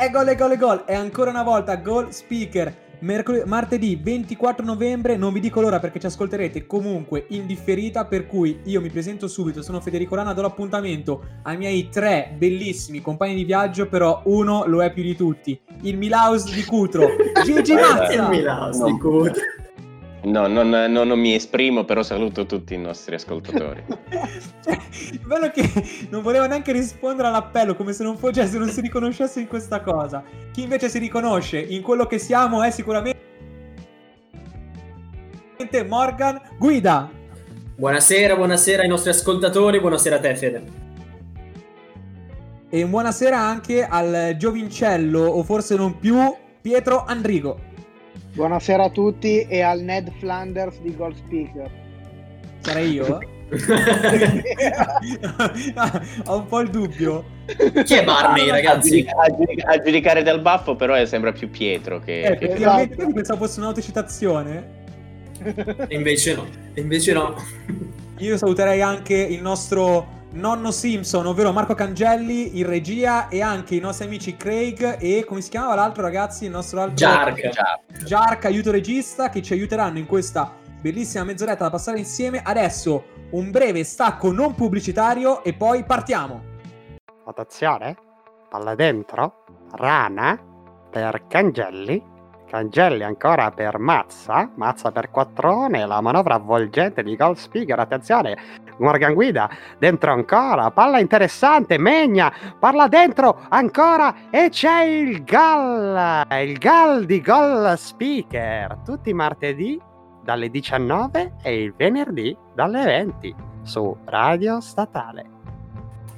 È gol, è gol, è gol. E ancora una volta gol speaker. Mercol- martedì 24 novembre, non vi dico l'ora perché ci ascolterete comunque in differita, per cui io mi presento subito, sono Federico Lana, do l'appuntamento ai miei tre bellissimi compagni di viaggio, però uno lo è più di tutti, il Milaus di Cutro, Gigi Mazza! Il Milaus di Cutro. No, non, non, non, mi esprimo, però saluto tutti i nostri ascoltatori. cioè, bello che non voleva neanche rispondere all'appello, come se non, fosse, se non si riconoscesse in questa cosa. Chi invece si riconosce in quello che siamo è sicuramente Morgan Guida. Buonasera, buonasera ai nostri ascoltatori, buonasera a te Fede. E buonasera anche al giovincello, o forse non più, Pietro Andrigo. Buonasera a tutti e al Ned Flanders di Gold Speaker. Sarei io? Ho un po' il dubbio. Chi è Barney, ragazzi? A, giudic- a, giudicare dal baffo, però sembra più Pietro che. Eh, che... Esatto. pensavo fosse un'autocitazione. E invece no. E invece no. Io saluterei anche il nostro nonno Simpson, ovvero Marco Cangelli in regia e anche i nostri amici Craig e come si chiamava l'altro ragazzi? Il nostro altro Jark. Jark, aiuto regista che ci aiuteranno in questa bellissima mezz'oretta da passare insieme. Adesso un breve stacco non pubblicitario e poi partiamo. Attenzione, palla dentro, rana per Cangelli Cangelli ancora per Mazza, Mazza per Quattrone, la manovra avvolgente di Gold Speaker, attenzione, Morgan Guida, dentro ancora, palla interessante, Megna, parla dentro ancora e c'è il gol, il gol di Gold Speaker, tutti i martedì dalle 19 e il venerdì dalle 20 su Radio Statale.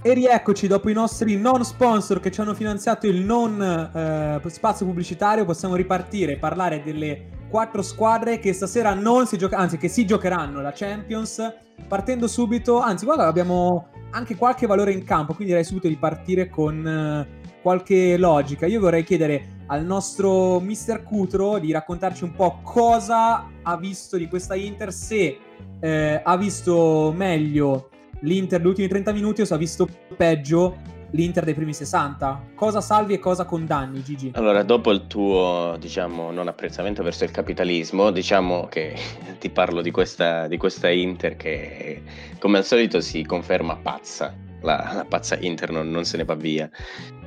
E rieccoci dopo i nostri non sponsor che ci hanno finanziato il non eh, spazio pubblicitario, possiamo ripartire e parlare delle quattro squadre che stasera non si giocano, anzi che si giocheranno la Champions, partendo subito, anzi guarda abbiamo anche qualche valore in campo, quindi direi subito di partire con eh, qualche logica. Io vorrei chiedere al nostro mister Cutro di raccontarci un po' cosa ha visto di questa Inter, se eh, ha visto meglio l'Inter negli ultimi 30 minuti ha visto peggio l'Inter dei primi 60. Cosa salvi e cosa condanni, Gigi? Allora, dopo il tuo, diciamo, non apprezzamento verso il capitalismo, diciamo che ti parlo di questa, di questa Inter che, come al solito, si conferma pazza. La, la pazza Inter non, non se ne va via.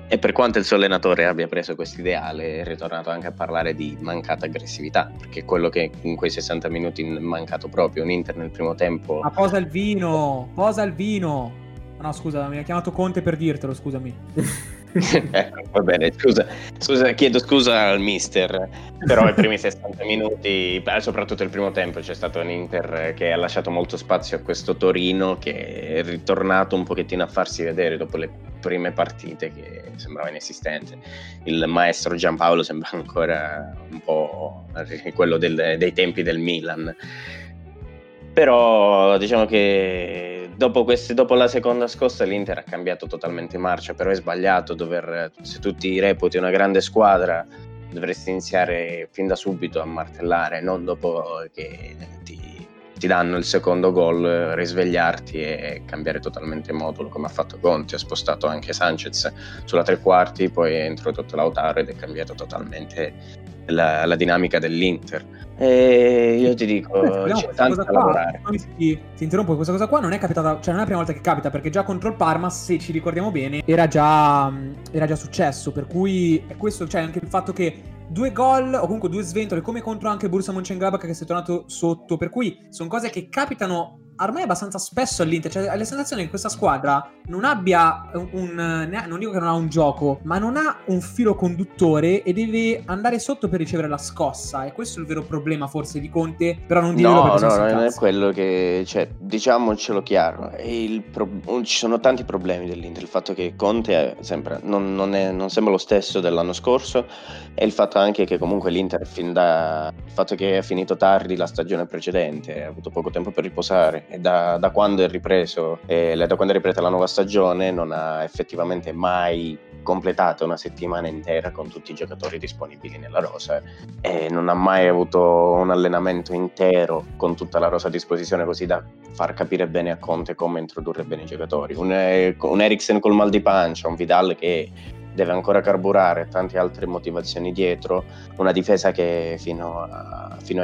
E per quanto il suo allenatore abbia preso questo ideale, è ritornato anche a parlare di mancata aggressività, perché quello che in quei 60 minuti è mancato proprio un Inter nel primo tempo. Ma posa il vino, posa il vino. No, scusa, mi ha chiamato Conte per dirtelo, scusami. eh, va bene, scusa, scusa, chiedo scusa al mister, però i primi 60 minuti, soprattutto il primo tempo, c'è stato un Inter che ha lasciato molto spazio a questo Torino che è ritornato un pochettino a farsi vedere dopo le prime partite che sembrava inesistente. Il maestro Giampaolo sembra ancora un po' quello del, dei tempi del Milan. Però diciamo che dopo, questi, dopo, la seconda scossa l'Inter ha cambiato totalmente marcia, però è sbagliato dover, se tu ti reputi una grande squadra, dovresti iniziare fin da subito a martellare, non dopo che ti ti danno il secondo gol, risvegliarti e cambiare totalmente modulo come ha fatto Conti, ha spostato anche Sanchez sulla tre quarti, poi ha introdotto Lautaro ed è cambiato totalmente la, la dinamica dell'Inter. E io ti dico, eh, c'è tanto da lavorare. Ti, ti, interrompo, questa cosa qua non è capitata, cioè non è la prima volta che capita, perché già contro il Parma, se ci ricordiamo bene, era già, era già successo, per cui è questo, cioè anche il fatto che due gol o comunque due sventole come contro anche Borussia Mönchengladbach che si è tornato sotto per cui sono cose che capitano ormai abbastanza spesso all'Inter, cioè hai la sensazione che questa squadra non abbia un, un- non dico che non ha un gioco, ma non ha un filo conduttore e deve andare sotto per ricevere la scossa. E questo è il vero problema forse di Conte, però non dirlo No, perché no, si non è quello che, cioè, diciamocelo chiaro, pro- ci sono tanti problemi dell'Inter, il fatto che Conte è sempre, non, non è- non sembra lo stesso dell'anno scorso e il fatto anche che comunque l'Inter fin da, il fatto che è finito tardi la stagione precedente, ha avuto poco tempo per riposare da, da quando è ripreso, eh, da quando è ripresa la nuova stagione non ha effettivamente mai completato una settimana intera con tutti i giocatori disponibili nella rosa e non ha mai avuto un allenamento intero con tutta la rosa a disposizione così da far capire bene a Conte come introdurre bene i giocatori. Un, eh, un Eriksen col mal di pancia, un Vidal che deve ancora carburare, tante altre motivazioni dietro, una difesa che fino, a, fino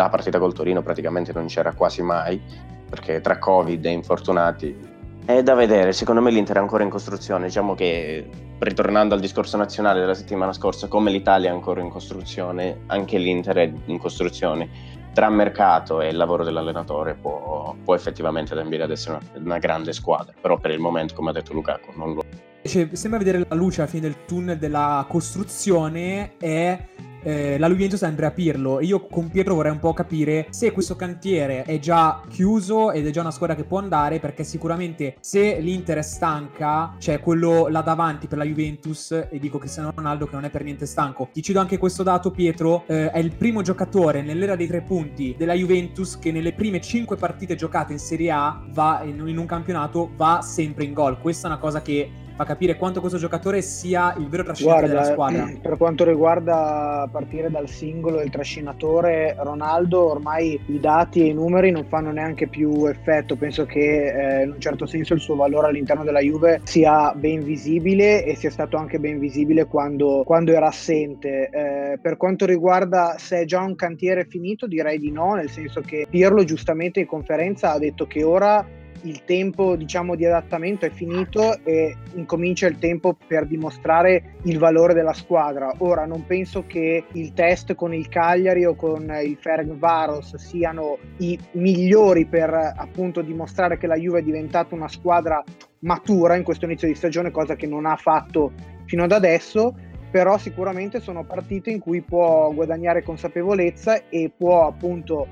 alla partita col Torino praticamente non c'era quasi mai, perché tra Covid e infortunati è da vedere, secondo me l'Inter è ancora in costruzione, diciamo che ritornando al discorso nazionale della settimana scorsa, come l'Italia è ancora in costruzione, anche l'Inter è in costruzione. Tra mercato e il lavoro dell'allenatore può, può effettivamente ambire ad essere una, una grande squadra, però per il momento, come ha detto Lukaku, non lo Cioè, sembra vedere la luce alla fine del tunnel della costruzione è eh, la Juventus e Andrea Pirlo. Io con Pietro vorrei un po' capire se questo cantiere è già chiuso ed è già una squadra che può andare, perché sicuramente se l'Inter è stanca, c'è quello là davanti per la Juventus, e dico Cristiano Ronaldo che non è per niente stanco. Ti cedo anche questo dato, Pietro, eh, è il primo giocatore nell'era dei tre punti della Juventus che nelle prime cinque partite giocate in Serie A va in un campionato va sempre in gol. Questa è una cosa che fa capire quanto questo giocatore sia il vero trascinatore della Guarda, squadra. eh, per quanto riguarda a partire dal singolo e il trascinatore, Ronaldo ormai i dati e i numeri non fanno neanche più effetto. Penso che eh, in un certo senso il suo valore all'interno della Juve sia ben visibile e sia stato anche ben visibile quando, quando era assente. Eh, per quanto riguarda se è già un cantiere finito, direi di no, nel senso che Pirlo giustamente in conferenza ha detto che ora il tempo diciamo di adattamento è finito e incomincia il tempo per dimostrare il valore della squadra. Ora non penso che il test con il Cagliari o con il Ferencvaros siano i migliori per appunto dimostrare che la Juve è diventata una squadra matura in questo inizio di stagione, cosa che non ha fatto fino ad adesso, però sicuramente sono partite in cui può guadagnare consapevolezza e può appunto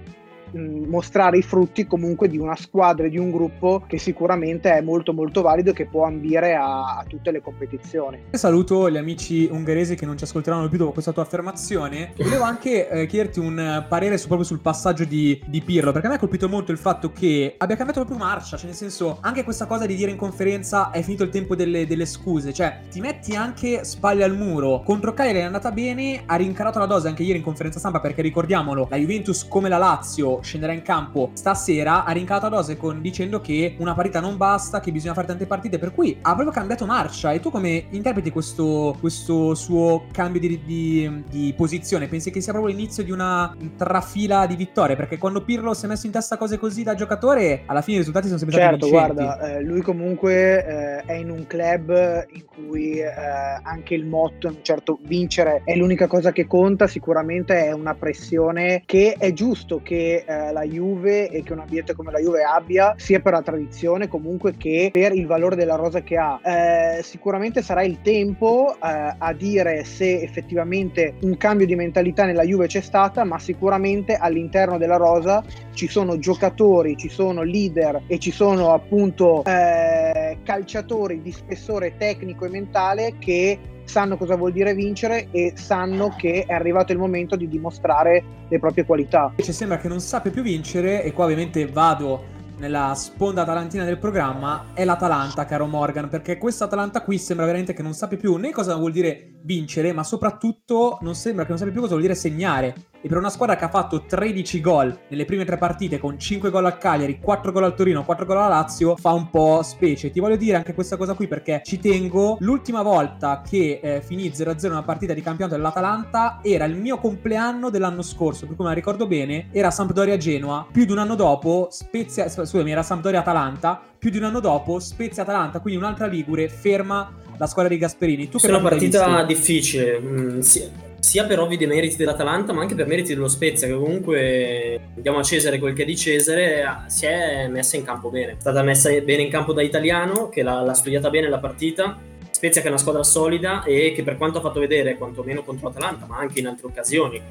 mostrare i frutti comunque di una squadra e di un gruppo che sicuramente è molto molto valido e che può ambire a, a tutte le competizioni. Saluto gli amici ungheresi che non ci ascolteranno più dopo questa tua affermazione. Volevo anche eh, chiederti un parere su- proprio sul passaggio di, di Pirlo, perché a me ha colpito molto il fatto che abbia cambiato proprio marcia, cioè nel senso anche questa cosa di dire in conferenza è finito il tempo delle, delle scuse, cioè ti metti anche spalle al muro. Contro Cagliari è andata bene, ha rincarato la dose anche ieri in conferenza stampa perché ricordiamolo, la Juventus come la Lazio scenderà in campo stasera, ha rincarato la dose con, dicendo che una partita non basta, che bisogna fare tante partite, per cui ha proprio cambiato marcia. E tu come interpreti questo, questo suo cambio di, di- di posizione? Pensi che sia proprio l'inizio di una trafila di vittorie? Perché quando Pirlo si è messo in testa cose così da giocatore, alla fine i risultati sono sempre Certo, stati vincenti. guarda, eh, lui comunque eh, è in un club in cui eh, anche il motto, un certo vincere è l'unica cosa che conta, sicuramente è una pressione che è giusto che eh, la Juve e che un ambiente come la Juve abbia, sia per la tradizione comunque che per il valore della rosa che ha. Eh, sicuramente sarà il tempo eh, a dire se effettivamente un cambio di mentalità nella Juve c'è stata, ma sicuramente all'interno della rosa ci sono giocatori, ci sono leader e ci sono appunto eh, calciatori di spessore tecnico e mentale che sanno cosa vuol dire vincere e sanno che è arrivato il momento di dimostrare le proprie qualità. Invece sembra che non sappia più vincere, e qua ovviamente vado nella sponda atalantina del programma, è l'Atalanta, caro Morgan, perché questa Atalanta qui sembra veramente che non sappia più né cosa vuol dire vincere, ma soprattutto non sembra che non sappia più cosa vuol dire segnare. E per una squadra che ha fatto 13 gol nelle prime tre partite, con 5 gol al Cagliari, 4 gol al Torino, 4 gol alla Lazio, fa un po' specie. Ti voglio dire anche questa cosa qui perché ci tengo. L'ultima volta che eh, finì 0-0 una partita di campionato dell'Atalanta era il mio compleanno dell'anno scorso, per cui me la ricordo bene, era Sampdoria-Genoa. Più di un anno dopo, Spezia, scusami, era Sampdoria-Atalanta. Più di un anno dopo, Spezia-Atalanta, quindi un'altra Ligure ferma la squadra di Gasperini. Tu che È una partita difficile. mm, sì. sia per ovvi demeriti dell'Atalanta, ma anche per meriti dello Spezia, che comunque diamo a Cesare quel che è di Cesare, si è messa in campo bene. È stata messa bene in campo da Italiano, che l'ha, l'ha studiata bene la partita. Spezia che è una squadra solida e che per quanto ha fatto vedere, quantomeno contro l'Atalanta, ma anche in altre occasioni,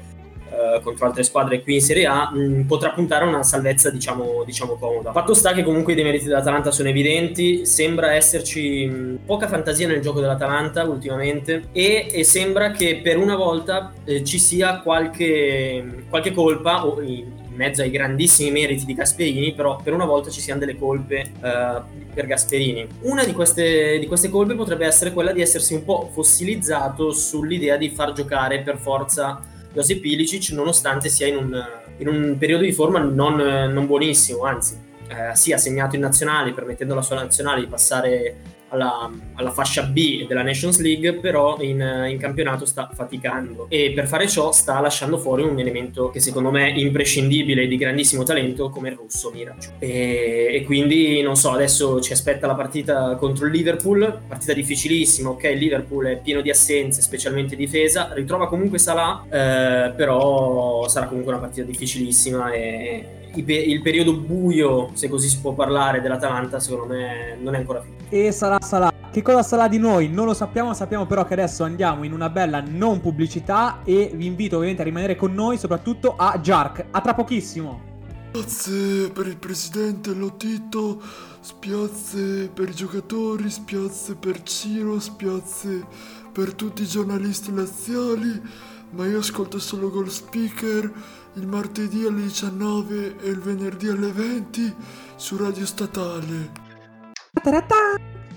eh, contro altre squadre qui in Serie A mh, potrà puntare a una salvezza diciamo, diciamo, comoda. Fatto sta che comunque i demeriti dell'Atalanta sono evidenti, sembra esserci mh, poca fantasia nel gioco dell'Atalanta ultimamente e, e sembra che per una volta eh, ci sia qualche, qualche colpa o, in, mezzo ai grandissimi meriti di Gasperini, però per una volta ci siano delle colpe uh, per Gasperini. Una di queste, di queste, colpe potrebbe essere quella di essersi un po' fossilizzato sull'idea di far giocare per forza Josip Ilicic nonostante sia in un, in un periodo di forma non, non buonissimo, anzi eh, sia segnato in nazionale permettendo alla sua nazionale di passare alla, alla, fascia B della Nations League, però in, in, campionato sta faticando e per fare ciò sta lasciando fuori un elemento che secondo me è imprescindibile di grandissimo talento come il russo Mirac. E, e, quindi non so, adesso ci aspetta la partita contro il Liverpool, partita difficilissima, ok, il Liverpool è pieno di assenze, specialmente difesa, ritrova comunque Salah, eh, però sarà comunque una partita difficilissima e il periodo buio, se così si può parlare, dell'Atalanta, secondo me non è ancora finito. E sarà sarà. Che cosa sarà di noi? Non lo sappiamo, sappiamo però che adesso andiamo in una bella non pubblicità e vi invito ovviamente a rimanere con noi, soprattutto a Jark. A tra pochissimo. Spiazze per il presidente Lotito, spiazze per i giocatori, spiazze per Ciro, spiazze per tutti i giornalisti laziali, ma io ascolto solo Gold Speaker il martedì alle 19 e il venerdì alle 20 su Radio Statale.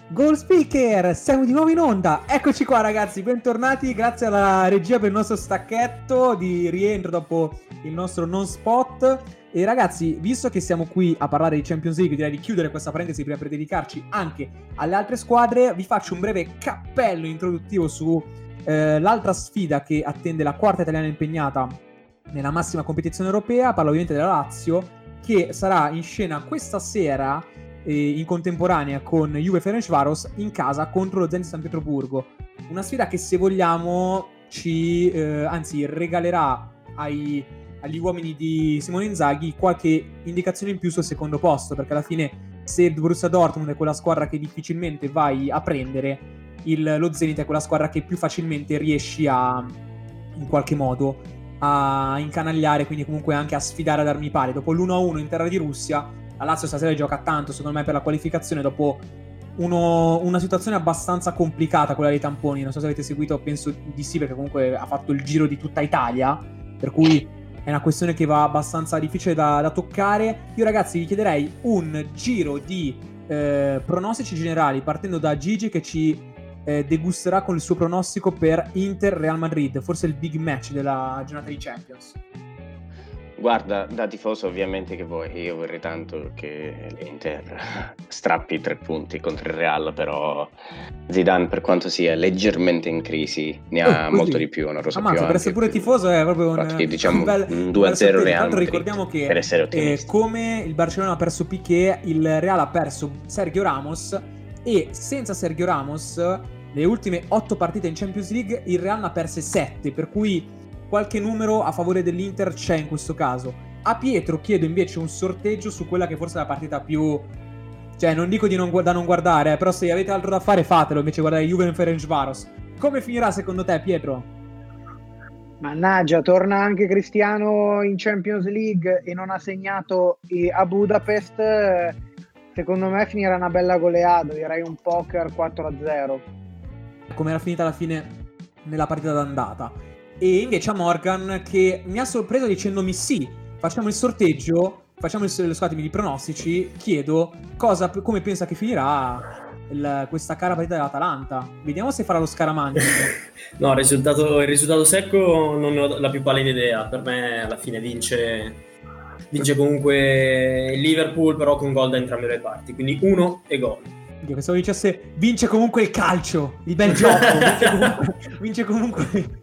Goal Speaker, siamo di nuovo in onda. Eccoci qua ragazzi, bentornati. Grazie alla regia per il nostro stacchetto di rientro dopo il nostro non spot. E ragazzi, visto che siamo qui a parlare di Champions League, direi di chiudere questa parentesi prima per dedicarci anche alle altre squadre. Vi faccio un breve cappello introduttivo su eh, sfida che attende la quarta italiana impegnata nella massima competizione europea, parlo ovviamente della Lazio, che sarà in scena questa sera eh, in contemporanea con Juve Ferencvaros in casa contro lo Zenit San Pietroburgo. Una sfida che se vogliamo ci, eh, anzi, regalerà ai, agli uomini di Simone Inzaghi qualche indicazione in più sul secondo posto, perché alla fine se il Borussia Dortmund è quella squadra che difficilmente vai a prendere, il, lo Zenit è quella squadra che più facilmente riesci a, in qualche modo, a incanagliare, quindi comunque anche a sfidare ad armi pari. Dopo l'1-1 in terra di Russia, la Lazio stasera gioca tanto, secondo me, per la qualificazione dopo uno, una situazione abbastanza complicata, quella dei tamponi. Non so se avete seguito, penso di sì, perché comunque ha fatto il giro di tutta Italia, per cui è una questione che va abbastanza difficile da, da toccare. Io ragazzi vi chiederei un giro di eh, pronostici generali, partendo da Gigi che ci eh, degusterà con il suo pronostico per Inter-Real Madrid, forse il big match della giornata di Champions. Guarda, da tifoso ovviamente che vuoi, io vorrei tanto che l'Inter strappi tre punti contro il Real, però Zidane per quanto sia leggermente in crisi ne ha oh, molto di più, una rosa Ammazza, più per essere pure tifoso è proprio un, Infatti, diciamo, un, bel, un 2-0 Real Madrid, ricordiamo che per essere eh, come il Barcellona ha perso Piquet, il Real ha perso Sergio Ramos e senza Sergio Ramos le ultime 8 partite in Champions League il Real ne ha perse 7, per cui qualche numero a favore dell'Inter c'è in questo caso. A Pietro chiedo invece un sorteggio su quella che forse è la partita più... Cioè, non dico di non, da non guardare, eh, però se avete altro da fare fatelo, invece guardare Juve Ferencvaros. Come finirà secondo te, Pietro? Mannaggia, torna anche Cristiano in Champions League e non ha segnato a Budapest. Secondo me finirà una bella goleada, direi un poker 4-0 come era finita alla fine nella partita d'andata. E invece a Morgan che mi ha sorpreso dicendomi sì, facciamo il sorteggio, facciamo il, scusatemi, di pronostici, chiedo cosa, come pensa che finirà il, questa cara partita dell'Atalanta. Vediamo se farà lo scaramanti. no, il risultato, il risultato secco non ho la più pallida idea. Per me alla fine vince vince comunque il Liverpool però con gol da entrambe le parti quindi uno e gol Dio, pensavo dicesse vince comunque il calcio, il bel gioco, vince comunque, vince comunque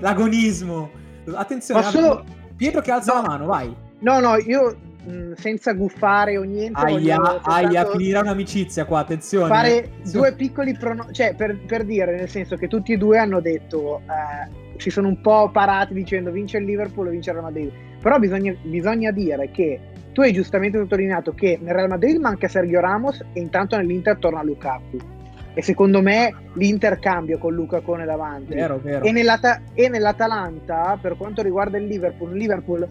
l'agonismo. Attenzione, solo... Pietro che alza no, la mano, vai. No, no, io mh, senza guffare o niente. Aia, aia, finirà un'amicizia qua, attenzione. Fare due piccoli pronostici, cioè per, per, dire, nel senso che tutti e due hanno detto... Eh, si sono un po' parati dicendo vince il Liverpool o vince il Real Madrid. Però bisogna, bisogna dire che tu hai giustamente sottolineato che nel Real Madrid manca Sergio Ramos e intanto nell'Inter torna Lukaku. E secondo me l'Inter cambia con Lukaku davanti. Vero, vero. E, nell'Ata- e nell'Atalanta, per quanto riguarda il Liverpool, Liverpool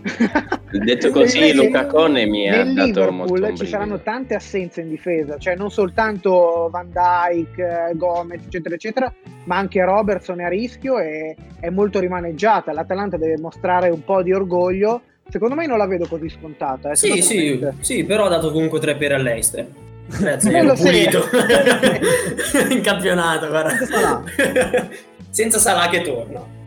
Detto così, Luca Cone mi ha dato molto Liverpool un ci saranno brivido. tante assenze in difesa, cioè non soltanto Van Dyke, Gomez, eccetera, eccetera, ma anche Robertson è a rischio e è molto rimaneggiata. L'Atalanta deve mostrare un po' di orgoglio. Secondo me non la vedo così scontata. eh, Sì, sì, sì, però ha dato comunque tre pere all'Eister. Grazie, ero sì. pulito in campionato, guarda. Senza Salah. Senza Salah che torna.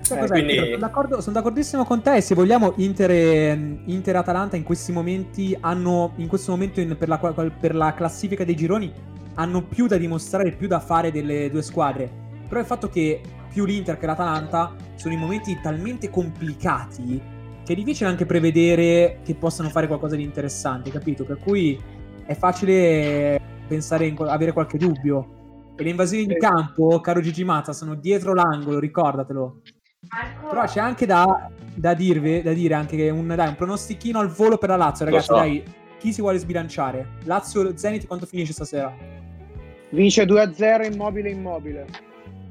Sai Eh, quindi-? Sono, d'accordo- sono d'accordissimo con te. e Se vogliamo, Inter e, Inter e Atalanta in questi momenti hanno, in questo momento in- per, la, per la classifica dei gironi, hanno più da dimostrare, più da fare delle due squadre. Però il fatto che più l'Inter che l'Atalanta sono in momenti talmente complicati che è difficile anche prevedere che possano fare qualcosa di interessante, capito? Per cui è facile pensare in avere qualche dubbio. E le invasioni di campo, caro Gigi Mazza, sono dietro l'angolo, ricordatelo. Però c'è anche da, da dirvi, da dire anche che un, dai, un pronostichino al volo per la Lazio, ragazzi. so. Dai, chi si vuole sbilanciare? Lazio Zenit quanto finisce stasera? Vince 2-0 immobile immobile.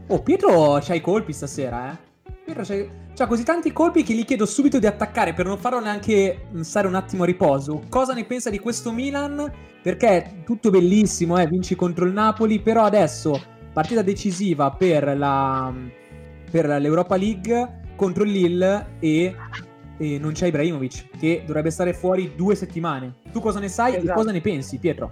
Oh, Pietro c'ha i colpi stasera, eh. Pietro c'ha, c'ha così tanti colpi che gli chiedo subito di attaccare per non farlo neanche mh, stare un attimo a riposo. Cosa ne pensa di questo Milan? Perché è tutto bellissimo, eh, vinci contro il Napoli, però adesso partita decisiva per, la, per l'Europa League contro il Lille e, e non c'è Ibrahimovic, che dovrebbe stare fuori due settimane. Tu cosa ne sai e Esatto. cosa ne pensi, Pietro?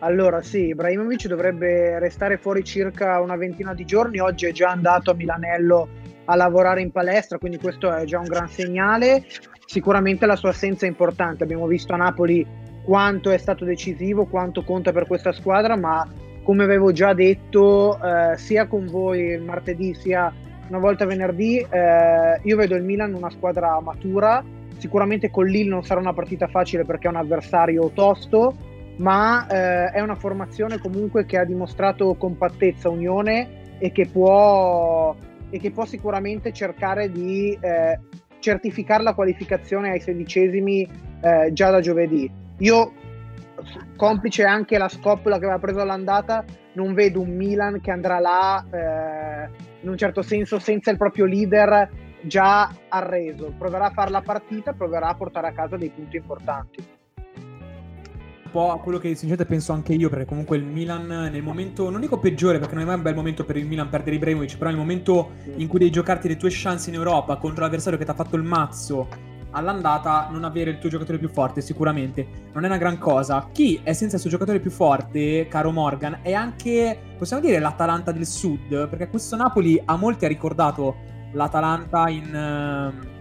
Allora, sì, Ibrahimovic dovrebbe restare fuori circa una ventina di giorni. Oggi è già andato a Milanello a lavorare in palestra, quindi questo è già un gran segnale. Sicuramente la sua assenza è importante. Abbiamo visto a Napoli quanto è stato decisivo, quanto conta per questa squadra, ma come avevo già detto eh, sia con voi martedì sia una volta venerdì, eh, io vedo il Milan una squadra matura. Sicuramente con Lille non sarà una partita facile perché è un avversario tosto, ma eh, è una formazione comunque che ha dimostrato compattezza, unione e che può, e che può sicuramente cercare di eh, certificare la qualificazione ai sedicesimi eh, già da giovedì. Io, complice anche la scoppola che aveva preso all'andata, non vedo un Milan che andrà là eh, in un certo senso senza il proprio leader già arreso. Proverà a fare la partita, proverà a portare a casa dei punti importanti. Po' a quello che sinceramente penso anche io, perché comunque il Milan nel momento, non dico peggiore, perché non è mai un bel momento per il Milan perdere Ibrahimovic, però nel momento in cui devi giocarti le tue chance in Europa contro l'avversario che ti ha fatto il mazzo all'andata, non avere il tuo giocatore più forte sicuramente non è una gran cosa. Chi è senza il suo giocatore più forte, caro Morgan, è anche, possiamo dire, l'Atalanta del Sud, perché questo Napoli a molti ha ricordato l'Atalanta in... ehm,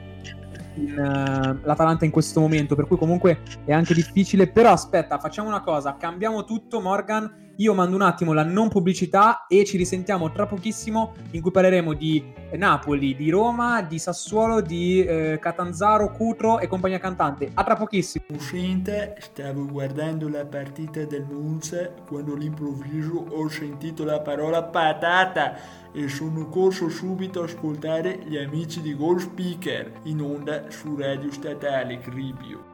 in, eh, l'Atalanta in questo momento, per cui comunque è anche difficile. Però aspetta, facciamo una cosa: cambiamo tutto, Morgan. Io mando un attimo la non pubblicità e ci risentiamo tra pochissimo in cui parleremo di Napoli, di Roma, di Sassuolo, di eh, Catanzaro, Cutro e compagnia cantante. A tra pochissimo. Uscente, stavo guardando la partita del Monza quando all'improvviso ho sentito la parola patata e sono corso subito a ascoltare gli amici di Goal Speaker in onda su Radio Statale Cribio.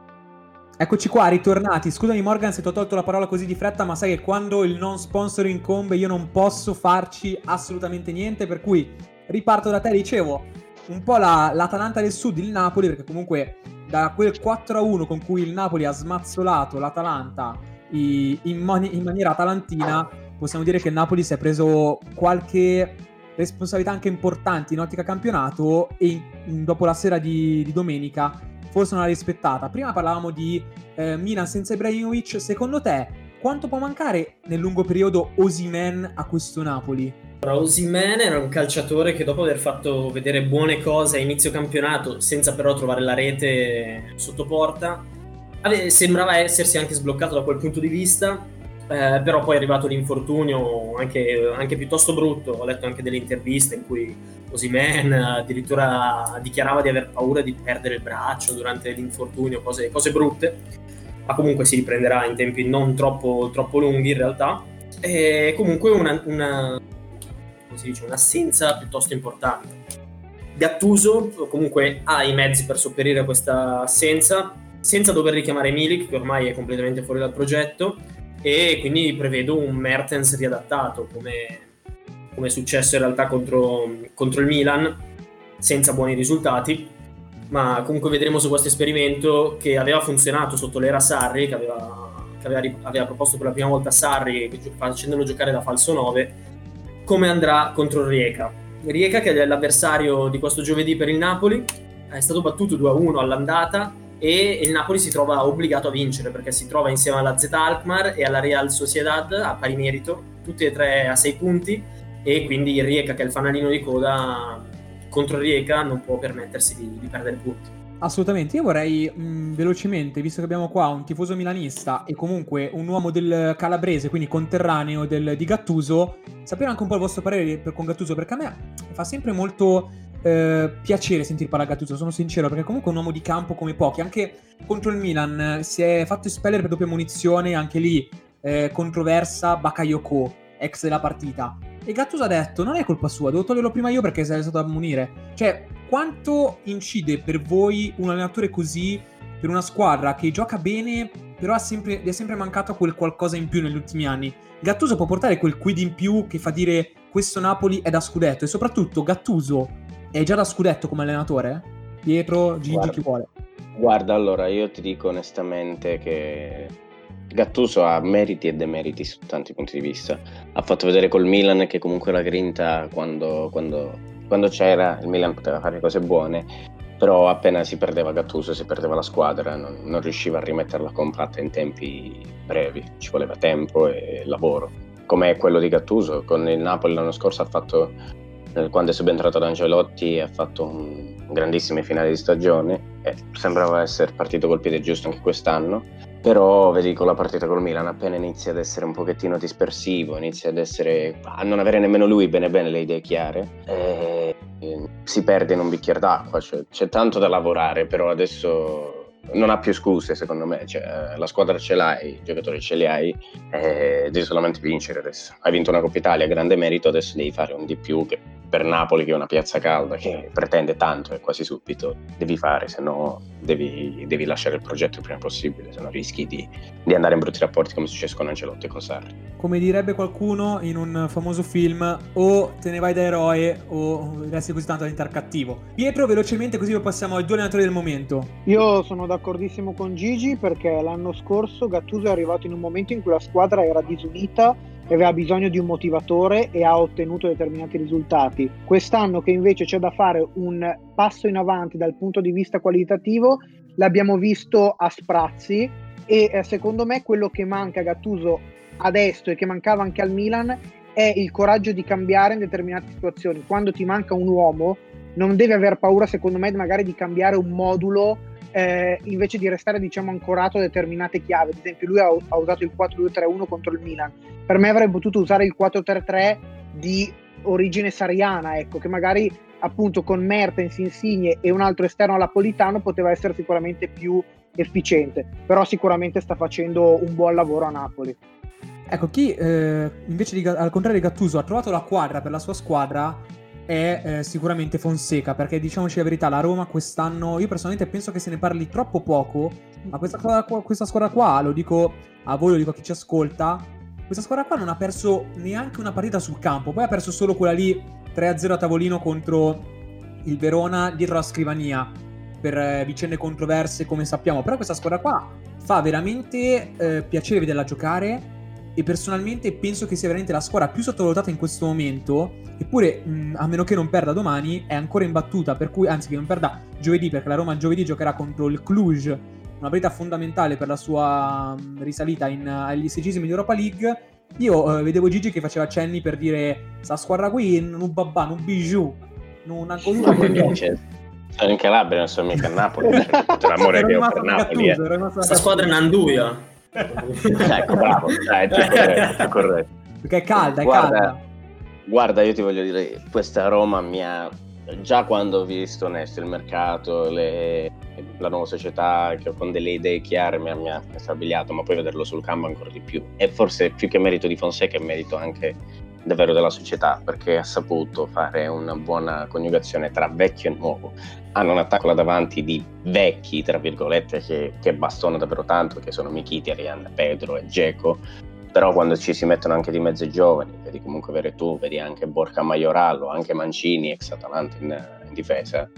Eccoci qua, ritornati. Scusami Morgan se ti ho tolto la parola così di fretta, ma sai che quando il non sponsor incombe io non posso farci assolutamente niente, per cui riparto da te, dicevo, un po' la- l'Atalanta del Sud, il Napoli, perché comunque da quel 4-1 con cui il Napoli ha smazzolato l'Atalanta i- in, mani- in maniera atalantina, possiamo dire che il Napoli si è preso qualche responsabilità anche importanti in ottica campionato e in- dopo la sera di, di domenica forse non l'ha rispettata. Prima parlavamo di eh, Milan senza Ibrahimovic, secondo te quanto può mancare nel lungo periodo Osimen a questo Napoli? Osimhen era un calciatore che dopo aver fatto vedere buone cose a inizio campionato, senza però trovare la rete sotto porta, sembrava essersi anche sbloccato da quel punto di vista, eh, però poi è arrivato l'infortunio anche, anche piuttosto brutto. Ho letto anche delle interviste in cui Osimen addirittura dichiarava di aver paura di perdere il braccio durante l'infortunio, cose, cose brutte, ma comunque si riprenderà in tempi non troppo, troppo lunghi in realtà. E comunque una, una- dice, un'assenza piuttosto importante. Gattuso comunque ha i mezzi per sopperire a questa assenza, senza dover richiamare Milik, che ormai è completamente fuori dal progetto, e quindi prevedo un Mertens riadattato, come, come è successo in realtà contro, contro il Milan, senza buoni risultati, ma comunque vedremo su questo esperimento che aveva funzionato sotto l'era Sarri, che aveva, che aveva, aveva proposto per la prima volta Sarri facendolo giocare da falso 9, come andrà contro il Rieca. Rieca che è l'avversario di questo giovedì per il Napoli, è stato battuto 2-1 all'andata e il Napoli si trova obbligato a vincere perché si trova insieme alla Z Alkmaar e alla Real Sociedad a pari merito, tutti e tre a 6 punti e quindi il Rieca che è il fanalino di coda contro Rieca non può permettersi di, di perdere punti. Assolutamente, io vorrei mh, velocemente, visto che abbiamo qua un tifoso milanista e comunque un uomo del calabrese, quindi conterraneo del, di Gattuso, sapere anche un po' il vostro parere per, con Gattuso, perché a me fa sempre molto eh, piacere sentire parlare Gattuso, sono sincero, perché comunque è un uomo di campo come pochi, anche contro il Milan si è fatto espellere per doppia munizione, anche lì eh, controversa Bakayoko, ex della partita. E Gattuso ha detto: Non è colpa sua, devo toglierlo prima io perché sei stato a munire. Cioè, quanto incide per voi un allenatore così per una squadra che gioca bene, però ha sempre, gli è sempre mancato quel qualcosa in più negli ultimi anni? Gattuso può portare quel quid in più che fa dire questo Napoli è da scudetto e soprattutto Gattuso è già da scudetto come allenatore? Pietro, Gigi, Guarda. chi vuole? Guarda, allora io ti dico onestamente che Gattuso ha meriti e demeriti su tanti punti di vista. Ha fatto vedere col Milan che comunque la grinta quando, quando, quando c'era il Milan poteva fare cose buone, però appena si perdeva Gattuso, si perdeva la squadra, non, non riusciva a rimetterla compatta in tempi brevi, ci voleva tempo e lavoro. Come quello di Gattuso, con il Napoli l'anno scorso ha fatto, quando è subentrato ad Angelotti, ha fatto un, un grandissime finale di stagione e sembrava essere partito col piede giusto anche quest'anno però vedi con la partita col Milan appena inizia ad essere un pochettino dispersivo, inizia ad essere a non avere nemmeno lui bene bene le idee chiare, e, e si perde in un bicchiere d'acqua, cioè, c'è tanto da lavorare, però adesso non ha più scuse secondo me, cioè, la squadra ce l'hai, i giocatori ce li hai, devi solamente vincere adesso. Hai vinto una Coppa Italia, grande merito, adesso devi fare un di più che per Napoli che è una piazza calda che pretende tanto e quasi subito devi fare, se no devi, devi lasciare il progetto il prima possibile, se no rischi di, di andare in brutti rapporti come è successo con Ancelotti e con Sarri. Come direbbe qualcuno in un famoso film, o te ne vai da eroe o resti così tanto a diventare cattivo. Pietro, velocemente così passiamo ai due allenatori del momento. Io sono d'accordissimo con Gigi perché l'anno scorso Gattuso è arrivato in un momento in cui la squadra era disunita e aveva bisogno di un motivatore e ha ottenuto determinati risultati. Quest'anno che invece c'è da fare un passo in avanti dal punto di vista qualitativo, l'abbiamo visto a sprazzi e eh, secondo me quello che manca a Gattuso adesso e che mancava anche al Milan è il coraggio di cambiare in determinate situazioni. Quando ti manca un uomo non devi aver paura secondo me magari di cambiare un modulo eh, invece di restare diciamo ancorato a determinate chiavi. Ad esempio lui ha, ha usato il 4-2-3-1 contro il Milan. Per me avrebbe potuto usare il 4-3-3 di origine sariana, ecco, che magari appunto con Mertens, Insigne e un altro esterno all'Apolitano poteva essere sicuramente più efficiente, però sicuramente sta facendo un buon lavoro a Napoli. Ecco, chi eh, invece di, al contrario di Gattuso ha trovato la quadra per la sua squadra è eh, sicuramente Fonseca, perché diciamoci la verità, la Roma quest'anno, io personalmente penso che se ne parli troppo poco, ma questa questa squadra qua lo dico a voi, lo dico a chi ci ascolta, questa squadra qua non ha perso neanche una partita sul campo, poi ha perso solo quella lì 3-0 a tavolino contro il Verona dietro la scrivania per eh, vicende controverse come sappiamo, però questa squadra qua fa veramente eh, piacere vederla giocare e personalmente penso che sia veramente la squadra più sottovalutata in questo momento, eppure mh, a meno che non perda domani è ancora in battuta, per cui anzi che non perda giovedì, perché la Roma giovedì giocherà contro il Cluj, una partita fondamentale per la sua mh, risalita in, agli sedicesimi di Europa League. Io eh, vedevo Gigi che faceva cenni per dire sta squadra qui non babà, non bijou, non ha c'è- Sono in Calabria, non sono mica a Napoli, l'amore che ho per Napoli. Gattuso, eh. squadra è. Nanduia. Ecco, bravo, dai, è corretto, è corretto. Perché è calda, è Guarda, calda. Guarda, io ti voglio dire, questa Roma mi ha già quando ho visto onesto il mercato, le- la nuova società che con delle idee chiare mi ha, mi ha strabiliato, ma poi vederlo sul campo ancora di più. E forse più che merito di Fonseca è merito anche davvero della società perché ha saputo fare una buona coniugazione tra vecchio e nuovo. Hanno un attacco là davanti di vecchi, tra virgolette, che, che bastona davvero tanto, che sono Mkhitaryan, Pedro e Geco, però quando ci si mettono anche di mezzo i giovani, vedi comunque Veretù, vedi anche Borca Maiorallo, anche Mancini, ex Atalanta in, in difesa,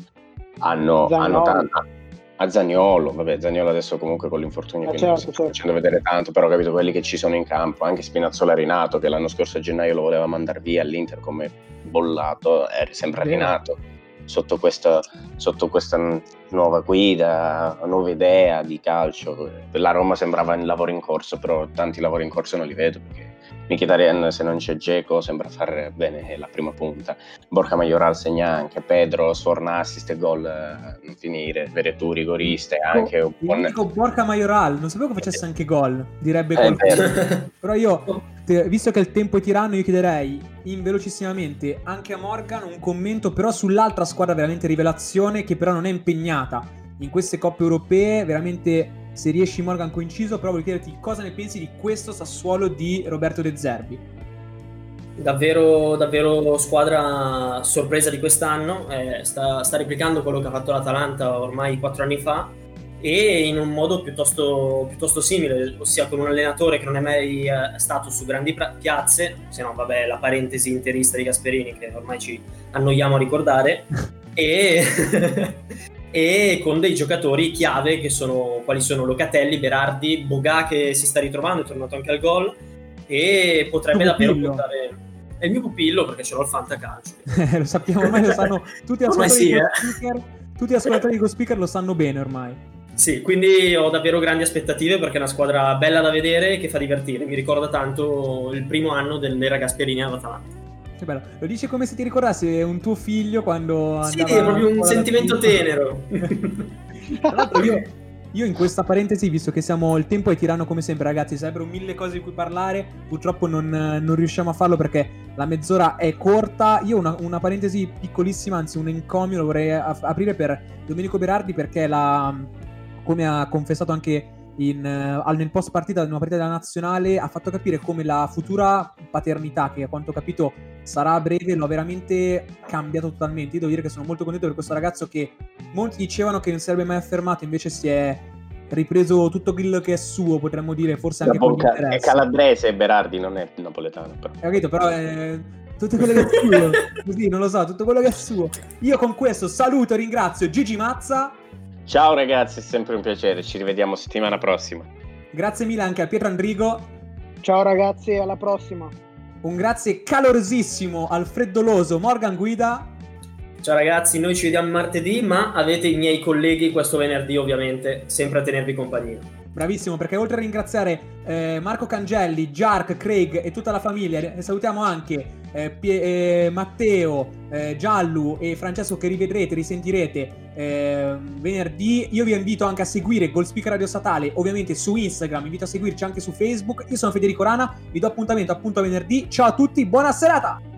hanno, hanno tanta a Zagnolo, vabbè Zagnolo adesso comunque con l'infortunio eh che certo, certo. facendo vedere tanto, però capito quelli che ci sono in campo, anche Spinazzola Rinato che l'anno scorso a gennaio lo voleva mandare via all'Inter come bollato, è sempre Vero. Rinato sotto questa, sotto questa nuova guida, nuova idea di calcio. La Roma sembrava in lavoro in corso, però tanti lavori in corso non li vedo perché Mkhitaryan se non c'è Geco sembra fare bene la prima punta. Borca Majoral segna anche, Pedro sforna assist e gol eh, non finire, Veretù rigorista e anche un Il buon... mitico Borca Majoral, non sapevo che facesse anche gol, direbbe Eh, qualcuno. Però io, visto che il tempo è tiranno, io chiederei in velocissimamente anche a Morgan un commento però sull'altra squadra veramente rivelazione che però non è impegnata in queste coppe europee, veramente se riesci Morgan coinciso, però voglio chiederti cosa ne pensi di questo Sassuolo di Roberto De Zerbi. Davvero, davvero squadra sorpresa di quest'anno, eh, sta, sta replicando quello che ha fatto l'Atalanta ormai quattro anni fa e in un modo piuttosto, piuttosto simile, ossia con un allenatore che non è mai eh, stato su grandi piazze, se no vabbè la parentesi interista di Gasperini che ormai ci annoiamo a ricordare, e, e con dei giocatori chiave che sono quali sono Locatelli, Berardi, Boga che si sta ritrovando, è tornato anche al gol e potrebbe davvero portare... È il mio pupillo perché ce l'ho il fantacalcio. lo sappiamo ormai, lo sanno tutti ascoltatori sì, eh. Speaker, tutti gli ascoltatori di Go Speaker lo sanno bene ormai. Sì, quindi ho davvero grandi aspettative perché è una squadra bella da vedere e che fa divertire. Mi ricorda tanto il primo anno dell'era Gasperini all'Atalanta. Che bello. Lo dici come se ti ricordassi un tuo figlio quando Sì, è proprio un sentimento tenero. Tra l'altro io, io in questa parentesi, visto che siamo il tempo è tiranno come sempre, ragazzi, sarebbero mille cose di cui parlare. Purtroppo non, non riusciamo a farlo perché la mezz'ora è corta. Io una, una parentesi piccolissima, anzi un encomio, lo vorrei a- aprire per Domenico Berardi perché la, come ha confessato anche in, eh, al- nel post partita di una partita della nazionale, ha fatto capire come la futura paternità, che a quanto ho capito sarà a breve, lo ha veramente cambiato totalmente. Io devo dire che sono molto contento per questo ragazzo che molti dicevano che non sarebbe mai affermato, invece si è ripreso tutto quello che è suo, potremmo dire, forse anche con bocca è calabrese Berardi, non è napoletano. Però. Capito? Però è tutto quello che è suo. Così, non lo so, tutto quello che è suo. Io con questo saluto e ringrazio Gigi Mazza. Ciao ragazzi, è sempre un piacere, ci rivediamo settimana prossima. Grazie mille anche a Pietro Andrigo. Ciao ragazzi, alla prossima. Un grazie calorosissimo al freddoloso Morgan Guida. Ciao ragazzi, noi ci vediamo martedì, ma avete i miei colleghi questo venerdì ovviamente, sempre a tenervi compagnia. Bravissimo, perché oltre a ringraziare eh, Marco Cangelli, Jark, Craig e tutta la famiglia, salutiamo anche eh, Pie- eh, Matteo, eh, Giallu e Francesco che rivedrete, risentirete eh, venerdì. Io vi invito anche a seguire Goal Speaker Radio Statale, ovviamente su Instagram, vi invito a seguirci anche su Facebook. Io sono Federico Rana, vi do appuntamento appunto a venerdì. Ciao a tutti, buona serata!